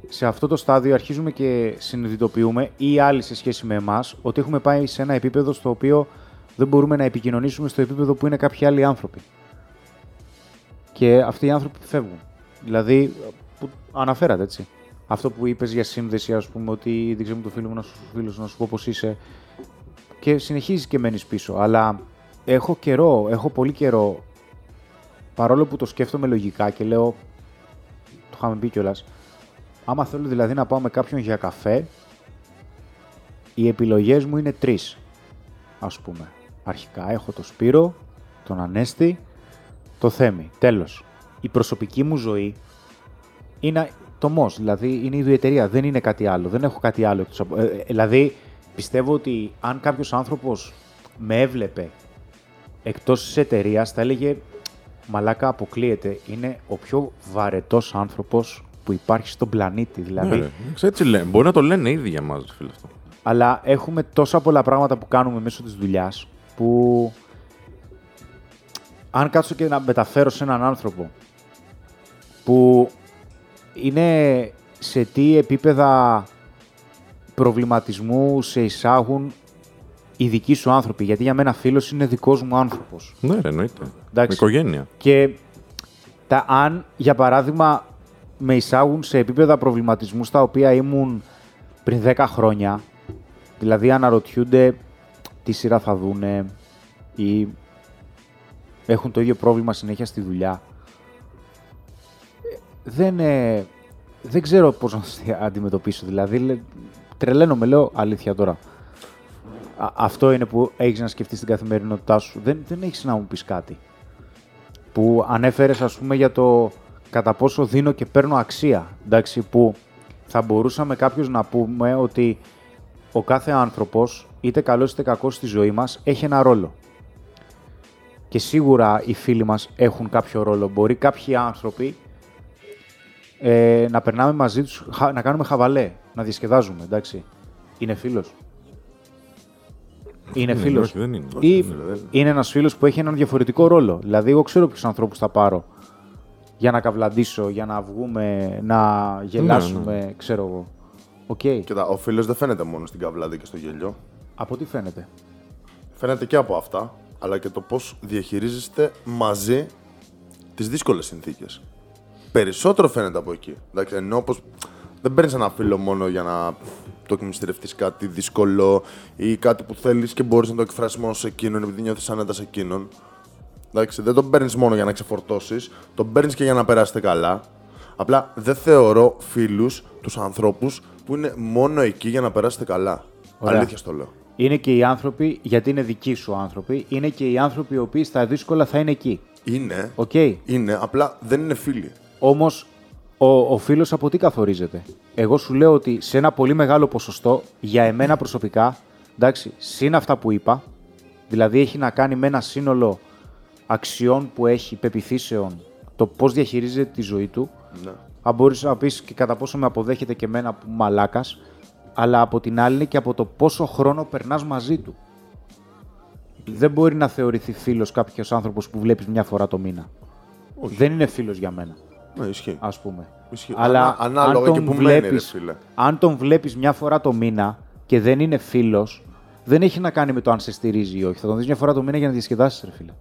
σε αυτό το στάδιο αρχίζουμε και συνειδητοποιούμε ή άλλοι σε σχέση με εμάς ότι έχουμε πάει σε ένα επίπεδο στο οποίο δεν μπορούμε να επικοινωνήσουμε στο επίπεδο που είναι κάποιοι άλλοι άνθρωποι. Και αυτοί οι άνθρωποι φεύγουν. Δηλαδή, που αναφέρατε έτσι. Αυτό που είπες για σύνδεση, ας πούμε, ότι δείξε μου το φίλο μου να σου, φίλος, να σου πω πώς είσαι. Και συνεχίζεις και μένεις πίσω. Αλλά έχω καιρό, έχω πολύ καιρό, παρόλο που το σκέφτομαι λογικά και λέω, το είχαμε πει κιόλας. Άμα θέλω δηλαδή να πάω με κάποιον για καφέ, οι επιλογές μου είναι τρεις, ας πούμε. Αρχικά έχω το Σπύρο, τον Ανέστη, το Θέμη. Τέλος. Η προσωπική μου ζωή είναι το ΜΟΣ, δηλαδή είναι η ιδιαιτερία, δεν είναι κάτι άλλο. Δεν έχω κάτι άλλο. εκτός από- ε, ε, δηλαδή, πιστεύω ότι αν κάποιος άνθρωπος με έβλεπε εκτός της εταιρείας, θα έλεγε «Μαλάκα αποκλείεται, είναι ο πιο βαρετός άνθρωπος που υπάρχει στον πλανήτη». Δηλαδή, Ναι, ρε. Έτσι λένε. Μπορεί να το λένε ήδη για μας, φίλε αυτό. αλλά έχουμε τόσα πολλά πράγματα που κάνουμε μέσω της δουλειάς που αν κάτσω και να μεταφέρω σε έναν άνθρωπο που είναι σε τι επίπεδα προβληματισμού σε εισάγουν οι δικοί σου άνθρωποι. Γιατί για μένα φίλος είναι δικός μου άνθρωπος. Ναι, ρε, εννοείται. Εντάξει. Οικογένεια. Και τα αν, για παράδειγμα, με εισάγουν σε επίπεδα προβληματισμού στα οποία ήμουν πριν 10 χρόνια, δηλαδή αναρωτιούνται τι σειρά θα δούνε ή έχουν το ίδιο πρόβλημα συνέχεια στη δουλειά. Ε, Δεν, ε, δεν ξέρω πώς να το αντιμετωπίσω. Δηλαδή, λέ- τρελαίνομαι, λέω αλήθεια τώρα. Α- αυτό είναι που έχεις να σκεφτείς στην καθημερινότητά σου. Δεν, δεν έχεις να μου πεις κάτι που ανέφερες ας πούμε για το κατά πόσο δίνω και παίρνω αξία, εντάξει, που θα μπορούσαμε κάποιος να πούμε ότι ο κάθε άνθρωπος, είτε καλός είτε κακός στη ζωή μας, έχει ένα ρόλο. Και σίγουρα οι φίλοι μας έχουν κάποιο ρόλο. Μπορεί κάποιοι άνθρωποι ε, να περνάμε μαζί τους, χα- να κάνουμε χαβαλέ, να διασκεδάζουμε, εντάξει. Είναι φίλος. Είναι Ναι, φίλος. όχι, δεν είναι. Ή δεν είναι, δεν είναι. είναι ένας φίλος που έχει έναν διαφορετικό ρόλο. Δηλαδή, εγώ ξέρω ποιους ανθρώπους θα πάρω για να καβλαντήσω, για να βγούμε, να γελάσουμε, ξέρω εγώ. Οκ. Κοίτα, ο φίλος δεν φαίνεται μόνο στην καβλάντα και στο γέλιο. Από τι φαίνεται; Φαίνεται και από αυτά, αλλά και το πώς διαχειρίζεστε μαζί τις δύσκολες συνθήκες. Περισσότερο φαίνεται από εκεί. Εντάξει, εννοώ πως δεν παίρνεις ένα φίλο μόνο για να του εκμυστηρευτείς κάτι δύσκολο ή κάτι που θέλεις και μπορείς να το εκφράσεις μόνο σε εκείνον επειδή νιώθεις άνετα σε εκείνον. Εντάξει, δεν τον παίρνεις μόνο για να ξεφορτώσεις, τον παίρνεις και για να περάσετε καλά. Απλά δεν θεωρώ φίλους τους ανθρώπους που είναι μόνο εκεί για να περάσετε καλά. Ωραία. Αλήθεια στο λέω. Είναι και οι άνθρωποι, γιατί είναι δικοί σου άνθρωποι, είναι και οι άνθρωποι οι οποίοι στα δύσκολα θα είναι εκεί. Είναι. Οκ. Είναι, απλά δεν είναι φίλοι. Όμως, ο, ο φίλος από τι καθορίζεται; Εγώ σου λέω ότι σε ένα πολύ μεγάλο ποσοστό, για εμένα προσωπικά, εντάξει, συν αυτά που είπα, δηλαδή έχει να κάνει με ένα σύνολο αξιών που έχει, πεπιθήσεων, το πώς διαχειρίζεται τη ζωή του. Ναι. Αν μπορείς να πεις και κατά πόσο με αποδέχεται και εμένα που μαλάκας, αλλά από την άλλη είναι και από το πόσο χρόνο περνάς μαζί του. Δεν μπορεί να θεωρηθεί φίλος κάποιος άνθρωπος που βλέπεις μια φορά το μήνα. Δεν είναι φίλος για μένα Ναι, ισχύει. ας πούμε. Ισχύει. Αλλά Ανά- ανάλογα αν και τον, που μένει, ρε βλέπεις, φίλε. αν τον βλέπεις μια φορά το μήνα και δεν είναι φίλος, δεν έχει να κάνει με το αν σε στηρίζει ή όχι. Θα τον δεις μια φορά το μήνα για να διασκεδάσεις, ρε φίλε.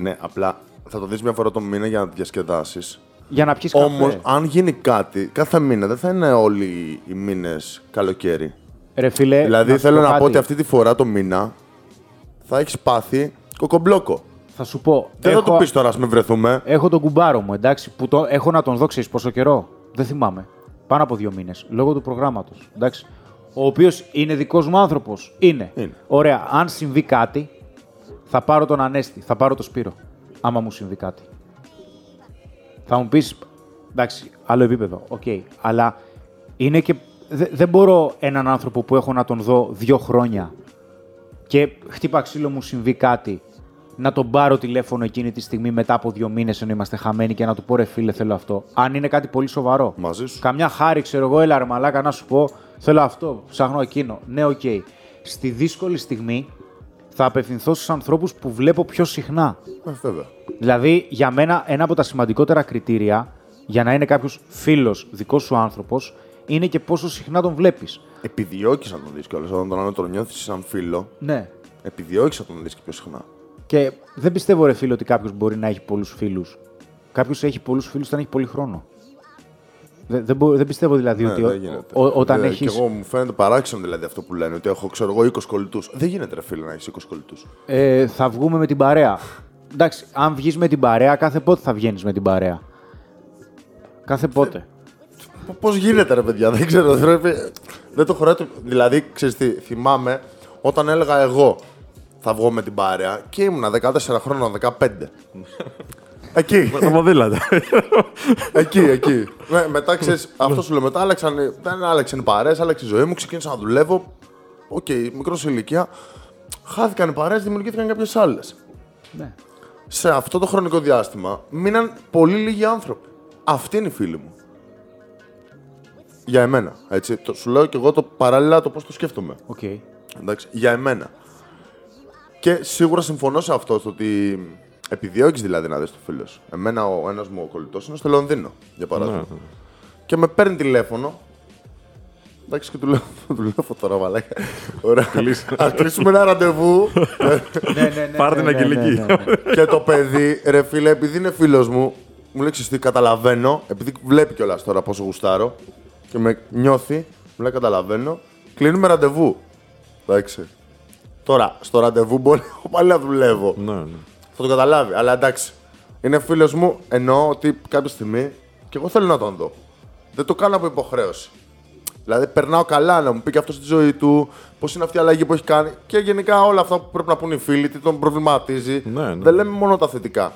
Ναι, απλά θα το δεις μια φορά το μήνα για να διασκεδάσεις. Για να πιεις καφέ. Όμως, αν γίνει κάτι, κάθε μήνα δεν θα είναι όλοι οι μήνες καλοκαίρι. Ρε φίλε, δηλαδή, Ε, σου θέλω να κάτι. πω ότι αυτή τη φορά το μήνα θα έχεις πάθει κοκομπλόκο. Θα σου πω. Δεν έχω, θα του πεις τώρα, ας με βρεθούμε. έχω τον κουμπάρο μου, εντάξει, που το, έχω να τον δω, ξέρεις πόσο καιρό. Δεν θυμάμαι. Πάνω από δύο μήνες, λόγω του προγράμματος, εντάξει. Ο οποίος είναι δικός μου άνθρωπος. Είναι. Είναι. Ωραία, αν συμβεί κάτι, θα πάρω τον Ανέστη, θα πάρω το Σπύρο. Άμα μου συμβεί κάτι. Θα μου πεις, εντάξει, άλλο επίπεδο, οκ. Αλλά είναι και... δε- δεν μπορώ έναν άνθρωπο που έχω να τον δω δύο χρόνια και χτύπα ξύλο μου συμβεί κάτι, να τον πάρω τηλέφωνο εκείνη τη στιγμή μετά από δύο μήνες ενώ είμαστε χαμένοι και να του πω ρε φίλε, θέλω αυτό. Αν είναι κάτι πολύ σοβαρό. Μαζί σου. Καμιά χάρη, ξέρω εγώ, έλα ρε μαλάκα να σου πω, θέλω αυτό, ψάχνω εκείνο. Ναι, οκ. Στη δύσκολη στιγμή θα απευθυνθώ στους ανθρώπους που βλέπω πιο συχνά. Ε, βέβαια. Δηλαδή, για μένα, ένα από τα σημαντικότερα κριτήρια για να είναι κάποιος φίλος, δικός σου άνθρωπος, είναι και πόσο συχνά τον βλέπεις. Επιδιώκεις να τον δεις κιόλας. Όταν τον άλλο τον νιώθεις σαν φίλο, Ναι. επιδιώκεις να τον δεις και πιο συχνά. Και δεν πιστεύω, ρε φίλε, ότι κάποιος μπορεί να έχει πολλούς φίλους. Κάποιος έχει πολλούς φίλους όταν έχει πολύ χρόνο. Δεν, δεν, μπο- δεν πιστεύω δηλαδή Ναι, ότι δεν ο- γίνεται. ο- όταν Ε, έχει. Και εγώ μου φαίνεται παράξενο δηλαδή αυτό που λένε, ότι έχω ξέρω εγώ 20 κολλητούς. Δεν γίνεται, ρε φίλε, να έχεις 20 κολλητούς. Ε, θα βγούμε με την παρέα. Εντάξει, αν βγεις με την παρέα, κάθε πότε θα βγαίνεις με την παρέα. Κάθε πότε. Πώς γίνεται, ρε παιδιά, δεν ξέρω. Δεν, πρέπει- δεν το χωράει. το- Δηλαδή, ξέρεις τι, θυμάμαι όταν έλεγα εγώ θα βγω με την παρέα και ήμουνα 14 χρόνια, 15. Εκεί, Το ποδήλατο. εκεί, εκεί. Με, μετά ξέρεις, αυτό σου λέω, μετά άλλαξαν, δεν άλλαξαν οι παρέες, άλλαξε η ζωή μου, ξεκίνησα να δουλεύω. Οκ, μικρός σε ηλικία. Χάθηκαν οι παρέες, δημιουργήθηκαν κάποιες άλλες. ναι. Σε αυτό το χρονικό διάστημα μείναν πολύ λίγοι άνθρωποι. Αυτοί είναι οι φίλοι μου. Για εμένα. Έτσι. Το, σου λέω και εγώ το παράλληλα το πώς το σκέφτομαι. Οκ. Εντάξει, για εμένα. Και σίγουρα συμφωνώ σε αυτό, στο ότι επιδιώκεις δηλαδή να δεις το φίλο σου. Εμένα ο ένας μου ο κολλητός είναι στο Λονδίνο, για παράδειγμα. Ναι, ναι. Και με παίρνει τηλέφωνο. Εντάξει, και του λέω, του λέω αυτό τώρα, μαλάκα. Ωραία. Α κλείσουμε ένα ραντεβού. ναι, ναι, ναι, Πάρ' την ναι, ναι, αγγελική. ναι, ναι, ναι. και το παιδί, ρε φίλε, επειδή είναι φίλος μου, μου λέει τι καταλαβαίνω, επειδή βλέπει κιόλας τώρα πόσο γουστάρω και με νιώθει, μου λέει καταλαβαίνω, κλείνουμε ραντεβού. Εντάξει. Τώρα, στο ραντεβού μπορεί εγώ πάλι να δουλεύω. Ναι, ναι. Θα το καταλάβει. Αλλά εντάξει. Είναι φίλος μου, εννοώ ότι κάποια στιγμή και εγώ θέλω να τον δω. Δεν το κάνω από υποχρέωση. Δηλαδή, περνάω καλά να μου πει και αυτός στη ζωή του, πώς είναι αυτή η αλλαγή που έχει κάνει και γενικά όλα αυτά που πρέπει να πούνε οι φίλοι, τι τον προβληματίζει. Ναι, ναι. Δεν λέμε μόνο τα θετικά.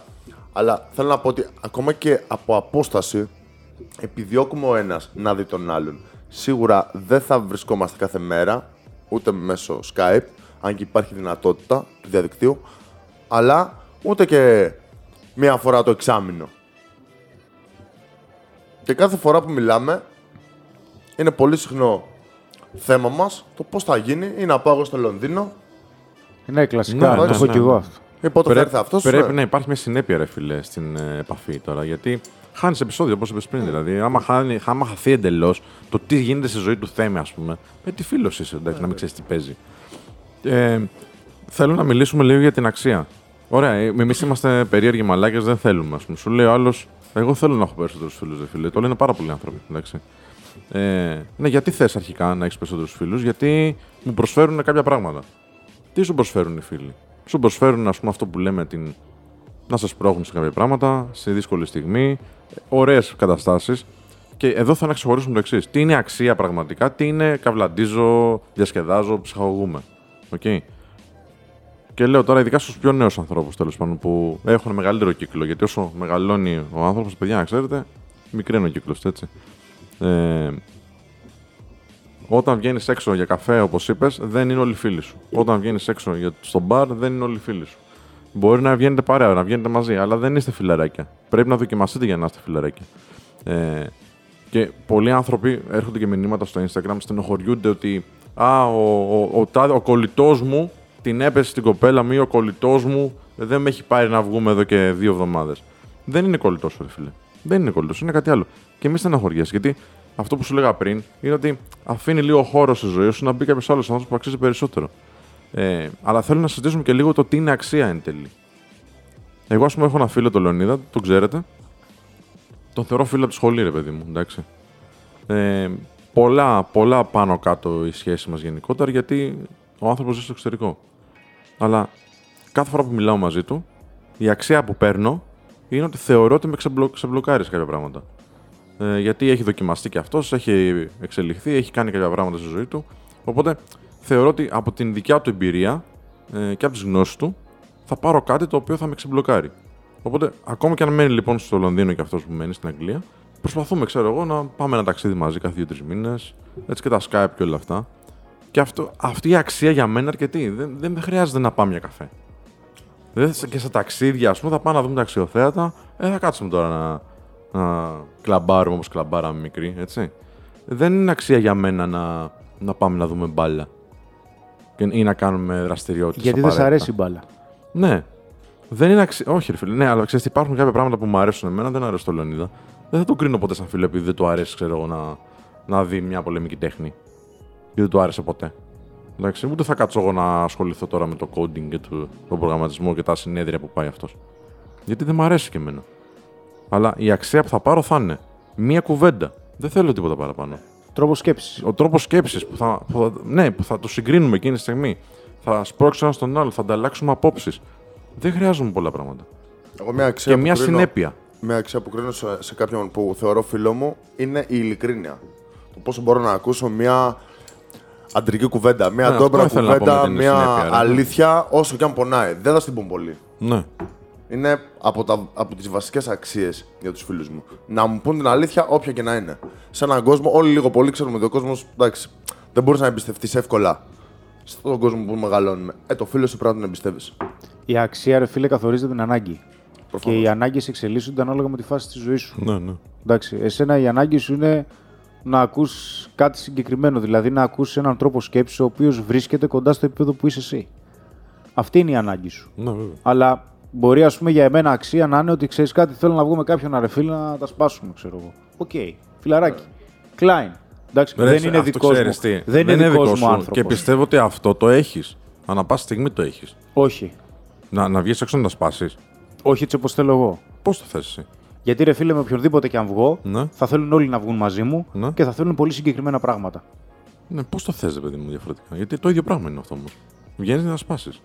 Αλλά θέλω να πω ότι ακόμα και από απόσταση επιδιώκουμε ο ένας να δει τον άλλον. Σίγουρα δεν θα βρισκόμαστε κάθε μέρα, ούτε μέσω Skype, αν και υπάρχει δυνατότητα του διαδικτύου, αλλά ούτε και μία φορά το εξάμεινο. Και κάθε φορά που μιλάμε, είναι πολύ συχνό θέμα μας το πώς θα γίνει ή να πάω εγώ στο Λονδίνο Ναι, κλασικά. Ναι, το ναι, έχω ναι. κι εγώ αυτό. ή πότε θα Πρέπει, έρθει αυτός. πρέπει ναι. να υπάρχει μια συνέπεια, ρε φίλε, στην ε, επαφή τώρα. Γιατί χάνεις επεισόδιο, όπως είπες πριν. Δηλαδή, άμα, χάνει, άμα χαθεί εντελώς το τι γίνεται στη ζωή του Θέμη, ας πούμε, με τι φίλος είσαι, εντάξει, να μην ξέρεις τι παίζει. Ε, θέλω να μιλήσουμε λίγο για την αξία. Ωραία, εμείς είμαστε περίεργοι μαλάκες, δεν θέλουμε. Ας πούμε. Σου λέει ο άλλος, Εγώ θέλω να έχω περισσότερους φίλους, δε φίλε. Το λένε πάρα πολλοί άνθρωποι. Εντάξει. Ε, ναι, γιατί θες αρχικά να έχεις περισσότερους φίλους, Γιατί μου προσφέρουν κάποια πράγματα. Τι σου προσφέρουν οι φίλοι; Σου προσφέρουν, ας πούμε, αυτό που λέμε την. να σε σπρώχνουν σε κάποια πράγματα, σε δύσκολη στιγμή, ωραίες καταστάσεις. Και εδώ θέλω να ξεχωρίσουμε το εξής. Τι είναι αξία πραγματικά, τι είναι καυλαντίζω, διασκεδάζω, ψυχαγωγούμε. Okay. Και λέω τώρα, ειδικά στους πιο νέους ανθρώπους τέλος πάντων, που έχουν μεγαλύτερο κύκλο. Γιατί όσο μεγαλώνει ο άνθρωπος, παιδιά, να ξέρετε, μικραίνει ο κύκλος, έτσι. Ε, όταν βγαίνεις έξω για καφέ, όπως είπες, δεν είναι όλοι φίλοι σου. Όταν βγαίνεις έξω για, στο μπαρ, δεν είναι όλοι φίλοι σου. Μπορεί να βγαίνετε παρέα, να βγαίνετε μαζί, αλλά δεν είστε φιλαράκια. Πρέπει να δοκιμαστείτε για να είστε φιλαράκια. Ε, και πολλοί άνθρωποι έρχονται και μηνύματα στο Instagram, στενοχωριούνται ότι Α, ο, ο, ο, ο, ο κολλητός μου την έπεσε στην κοπέλα μου ή ο κολλητός μου δεν με έχει πάρει να βγούμε εδώ και δύο εβδομάδες. Δεν είναι κολλητός σου, ρε φίλε. Δεν είναι κολλητός, είναι κάτι άλλο. Και μη στεναχωριέσαι, γιατί αυτό που σου λέγα πριν είναι ότι αφήνει λίγο χώρο στη ζωή σου να μπει κάποιος άλλος άνθρωπος που αξίζει περισσότερο. Ε, αλλά θέλω να συζητήσουμε και λίγο το τι είναι αξία εν τέλει. Εγώ, ας πούμε, έχω ένα φίλο, τον Λεωνίδα, τον ξέρετε. Τον θεωρώ φίλο από το σχολείο, ρε παιδί μου, εντάξει. Ε, πολλά, πολλά πάνω κάτω η σχέση μας γενικότερα γιατί ο άνθρωπος ζει στο εξωτερικό. Αλλά κάθε φορά που μιλάω μαζί του, η αξία που παίρνω είναι ότι θεωρώ ότι με ξεμπλο, ξεμπλοκάρεις σε κάποια πράγματα. Ε, γιατί έχει δοκιμαστεί και αυτός, έχει εξελιχθεί, έχει κάνει κάποια πράγματα στη ζωή του. Οπότε θεωρώ ότι από την δικιά του εμπειρία ε, και από τις γνώσεις του θα πάρω κάτι το οποίο θα με ξεμπλοκάρει. Οπότε, ακόμα και αν μένει λοιπόν στο Λονδίνο και αυτός που μένει στην Αγγλία, προσπαθούμε, ξέρω εγώ, να πάμε ένα ταξίδι μαζί κάθε δύο-τρεις μήνες, έτσι και τα Skype και όλα αυτά. Και αυτό, αυτή η αξία για μένα είναι αρκετή. Δεν, δεν χρειάζεται να πάμε για καφέ. Δεν, και στα ταξίδια, ας πούμε, θα πάμε να δούμε τα αξιοθέατα. Ε, θα κάτσουμε τώρα να, να κλαμπάρουμε όπως κλαμπάραμε μικροί, έτσι. Δεν είναι αξία για μένα να, να πάμε να δούμε μπάλα. και- ή να κάνουμε δραστηριότητες. Γιατί δεν σ' αρέσει η μπάλα. Ναι. Δεν είναι αξι... Όχι, ρε φίλε. Ναι, αλλά ξέρεις, υπάρχουν κάποια πράγματα που μου αρέσουν εμένα, δεν αρέσει το Λεωνίδα. Δεν θα το κρίνω ποτέ σαν φίλο επειδή δεν του αρέσει, ξέρω εγώ, να, να δει μια πολεμική τέχνη. Γιατί δεν του άρεσε ποτέ. Εντάξει, ούτε θα κάτσω εγώ να ασχοληθώ τώρα με το coding και το, τον προγραμματισμό και τα συνέδρια που πάει αυτός. Γιατί δεν μου αρέσει και εμένα. Αλλά η αξία που θα πάρω θα είναι μία κουβέντα. Δεν θέλω τίποτα παραπάνω. Τρόπος σκέψης. Ο τρόπος σκέψης που θα, που θα, ναι, που θα το συγκρίνουμε εκείνη τη στιγμή. Θα σπρώξω ένα στον άλλο, θα ανταλλάξουμε απόψεις. Δεν χρειάζομαι πολλά πράγματα. Εγώ μια αξία Και που μια κρίνω- συνέπεια. Μια αξία που κρίνω σε, σε κάποιον που θεωρώ φίλο μου είναι η ειλικρίνεια. Το πόσο μπορώ να ακούσω μια αντρική κουβέντα, μια Ναι, ντόμπρα αυτό ήθελα να πω κουβέντα, με την μια συνέπεια, ρε. αλήθεια, όσο και αν πονάει. Δεν θα στην πω πολύ. Ναι. Είναι από, τα, από τις βασικές αξίες για τους φίλους μου. Να μου πούν την αλήθεια όποια και να είναι. Σε έναν κόσμο, όλοι λίγο πολύ ξέρουμε ότι ο κόσμος, εντάξει, δεν μπορείς να εμπιστευτείς εύκολα στον κόσμο που μεγαλώνουμε. Ε, το φίλο σου πρέπει να τον εμπιστεύεις. Η αξία, ρε φίλε, καθορίζεται από την ανάγκη. Προφανώς. Και οι ανάγκες εξελίσσονται ανάλογα με τη φάση της ζωής σου. Ναι, ναι. Εντάξει, εσένα η ανάγκη σου είναι να ακούς κάτι συγκεκριμένο, δηλαδή να ακούσει έναν τρόπο σκέψης ο οποίος βρίσκεται κοντά στο επίπεδο που είσαι εσύ. Αυτή είναι η ανάγκη σου. ναι βέβαια. Αλλά μπορεί, ας πούμε, για εμένα αξία να είναι ότι ξέρεις κάτι, θέλω να βγω με κάποιον ρε φίλε να τα σπάσουμε, ξέρω εγώ. Οκ, φιλαράκι. Κλάιν. Εντάξει, Ρε, δεν σε- είναι αυτό δικός μου. ξέρεις τι. Δεν είναι δικός μου σου. άνθρωπος. Και πιστεύω ότι αυτό το έχεις. Ανά πάση στιγμή το έχεις. Όχι. Να, να βγεις έξω να τα σπάσεις. Όχι έτσι όπως θέλω εγώ. Πώς το θες εσύ; Γιατί ρε φίλε, με οποιονδήποτε και αν βγω, Ναι. θα θέλουν όλοι να βγουν μαζί μου Ναι. και θα θέλουν πολύ συγκεκριμένα πράγματα. Ναι, πώς το θες, παιδί μου, διαφορετικά; Γιατί το ίδιο πράγμα είναι αυτό όμως. Βγαίνεις να σπάσεις.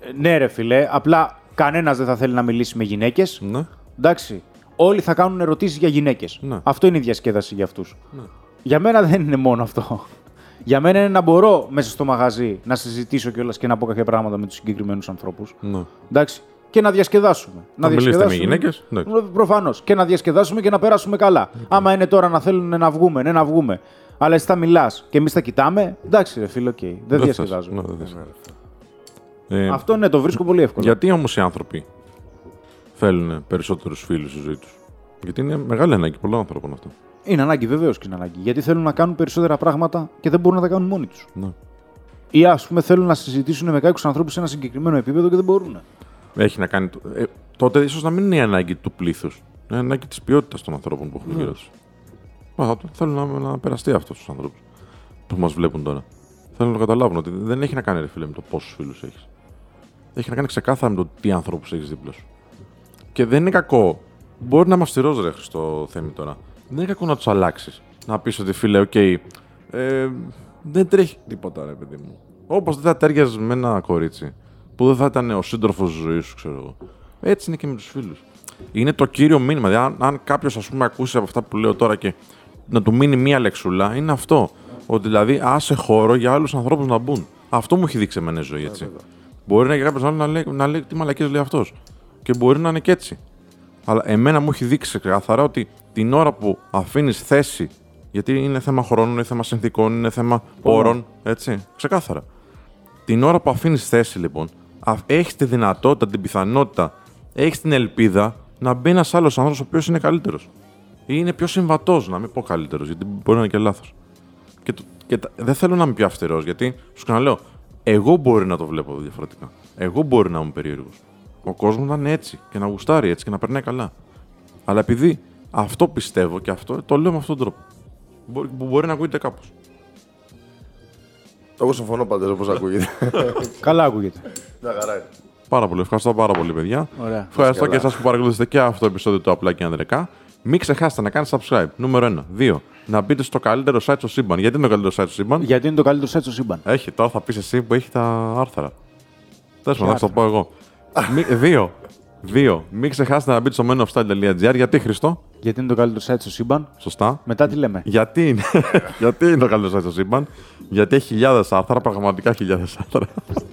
Ε, ναι, ρε φίλε, απλά κανένας δεν θα θέλει να μιλήσει με γυναίκες. Ναι. Εντάξει. Όλοι θα κάνουν ερωτήσεις για γυναίκες. Ναι. Αυτό είναι η διασκέδαση για αυτούς. Για μένα δεν είναι μόνο αυτό. Για μένα είναι να μπορώ μέσα στο μαγαζί να συζητήσω κιόλας και να πω κάποια πράγματα με τους συγκεκριμένους ανθρώπους. ναι. Εντάξει. Και να διασκεδάσουμε. Να μιλήσετε με γυναίκες, εντάξει. Προφανώς. Και να διασκεδάσουμε και να περάσουμε καλά. Άμα είναι τώρα να θέλουν να βγούμε, ναι, να βγούμε. Αλλά εσύ θα μιλάς και εμείς θα κοιτάμε. Εντάξει, ρε φίλε, οκ. Δεν θες. διασκεδάζουμε. Ναι, δεν θες. Ε, Αυτό ναι, το βρίσκω πολύ εύκολο. Γιατί όμως οι άνθρωποι θέλουν περισσότερους φίλους στη ζωή τους; Γιατί είναι μεγάλη ανάγκη πολλών ανθρώπων αυτό. Είναι ανάγκη, βεβαίως και είναι ανάγκη. Γιατί θέλουν να κάνουν περισσότερα πράγματα και δεν μπορούν να τα κάνουν μόνοι τους. Ναι. Ή ας πούμε θέλουν να συζητήσουν με κάποιους ανθρώπους σε ένα συγκεκριμένο επίπεδο και δεν μπορούν. Έχει να κάνει. Ε, τότε ίσως να μην είναι η ανάγκη του πλήθους. Είναι η ανάγκη της ποιότητας των ανθρώπων που έχουν γύρω του. Θέλουν να, να περαστεί αυτός στου ανθρώπου που μας βλέπουν τώρα. Θέλουν να το καταλάβουν ότι δεν έχει να κάνει ρε φίλε με το πόσους φίλους έχεις. Έχει να κάνει ξεκάθαρα με το τι ανθρώπου έχεις δίπλα σου. Και δεν είναι κακό. Μπορεί να είμαι αυστηρός ρε στο θέμα τώρα. Δεν είναι κακό να τους αλλάξεις. Να πεις ότι φίλε, οκ, ε, δεν τρέχει τίποτα ρε παιδί μου. Όπως δεν θα ταίριαζες με ένα κορίτσι που δεν θα ήταν ο σύντροφος της ζωής σου, ξέρω εγώ. Έτσι είναι και με τους φίλους. Είναι το κύριο μήνυμα. Δηλαδή, αν, αν κάποιος ακούσει από αυτά που λέω τώρα και να του μείνει μία λεξουλά, είναι αυτό. Ότι δηλαδή άσε χώρο για άλλους ανθρώπους να μπουν. Αυτό μου έχει δείξει εμένα η ζωή, έτσι. Μπορεί να είναι κάποιος άλλο να λέει, να λέει τι μαλακίες λέει αυτός. Και μπορεί να είναι και έτσι. Αλλά εμένα μου έχει δείξει ξεκάθαρα ότι την ώρα που αφήνεις θέση, γιατί είναι θέμα χρόνου, είναι θέμα συνθήκων, είναι θέμα όρων, έτσι. Ξεκάθαρα. Την ώρα που αφήνεις θέση, λοιπόν, έχεις τη δυνατότητα, την πιθανότητα, έχεις την ελπίδα να μπει ένας άλλος άνθρωπος ο οποίος είναι καλύτερος. Ή είναι πιο συμβατός, να μην πω καλύτερος, γιατί μπορεί να είναι και λάθος. Και, το- και τα- δεν θέλω να είμαι πιο αυστηρός, γιατί σου ξαναλέω, εγώ μπορεί να το βλέπω διαφορετικά. Εγώ μπορεί να είμαι περίεργος. Ο κόσμος να είναι έτσι και να γουστάρει έτσι και να περνάει καλά. Αλλά επειδή αυτό πιστεύω και αυτό, το λέω με αυτόν τον τρόπο. Μπορεί, που μπορεί να ακούγεται κάπως. Εγώ συμφωνώ πάντως όπως ακούγεται. Καλά ακούγεται. Μια χαρά είναι. Πάρα πολύ. Ευχαριστώ πάρα πολύ, παιδιά. Ωραία. Ευχαριστώ και εσάς που παρακολουθήσατε και αυτό το επεισόδιο του Απλά και Ανδρικά. Μην ξεχάσετε να κάνετε subscribe. Νούμερο 1. 2. Να μπείτε στο καλύτερο site στο σύμπαν. Γιατί είναι το καλύτερο site στο σύμπαν; Γιατί είναι το καλύτερο site στο σύμπαν. Έχει, τώρα θα πεις εσύ που έχει τα άρθρα. Τέλος πάντων, θα άρθρα; το πω εγώ. Μη- Δύο. Δύο. Μην ξεχάσετε να μπείτε στο menofstyle.gr. Γιατί Χριστό. Γιατί είναι το καλύτερο site στο σύμπαν. Σωστά. Μετά τι λέμε; Γιατί είναι, γιατί είναι το καλύτερο site στο σύμπαν; Γιατί έχει χιλιάδες άρθρα, πραγματικά χιλιάδες άρθρα.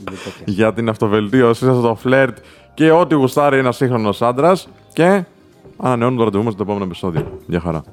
για την αυτοβελτίωση, το φλερτ και ό,τι γουστάρει ένας σύγχρονος άντρας. Και ανανεώνουμε το ραντεβού μας στο επόμενο επεισόδιο. Γεια χαρά.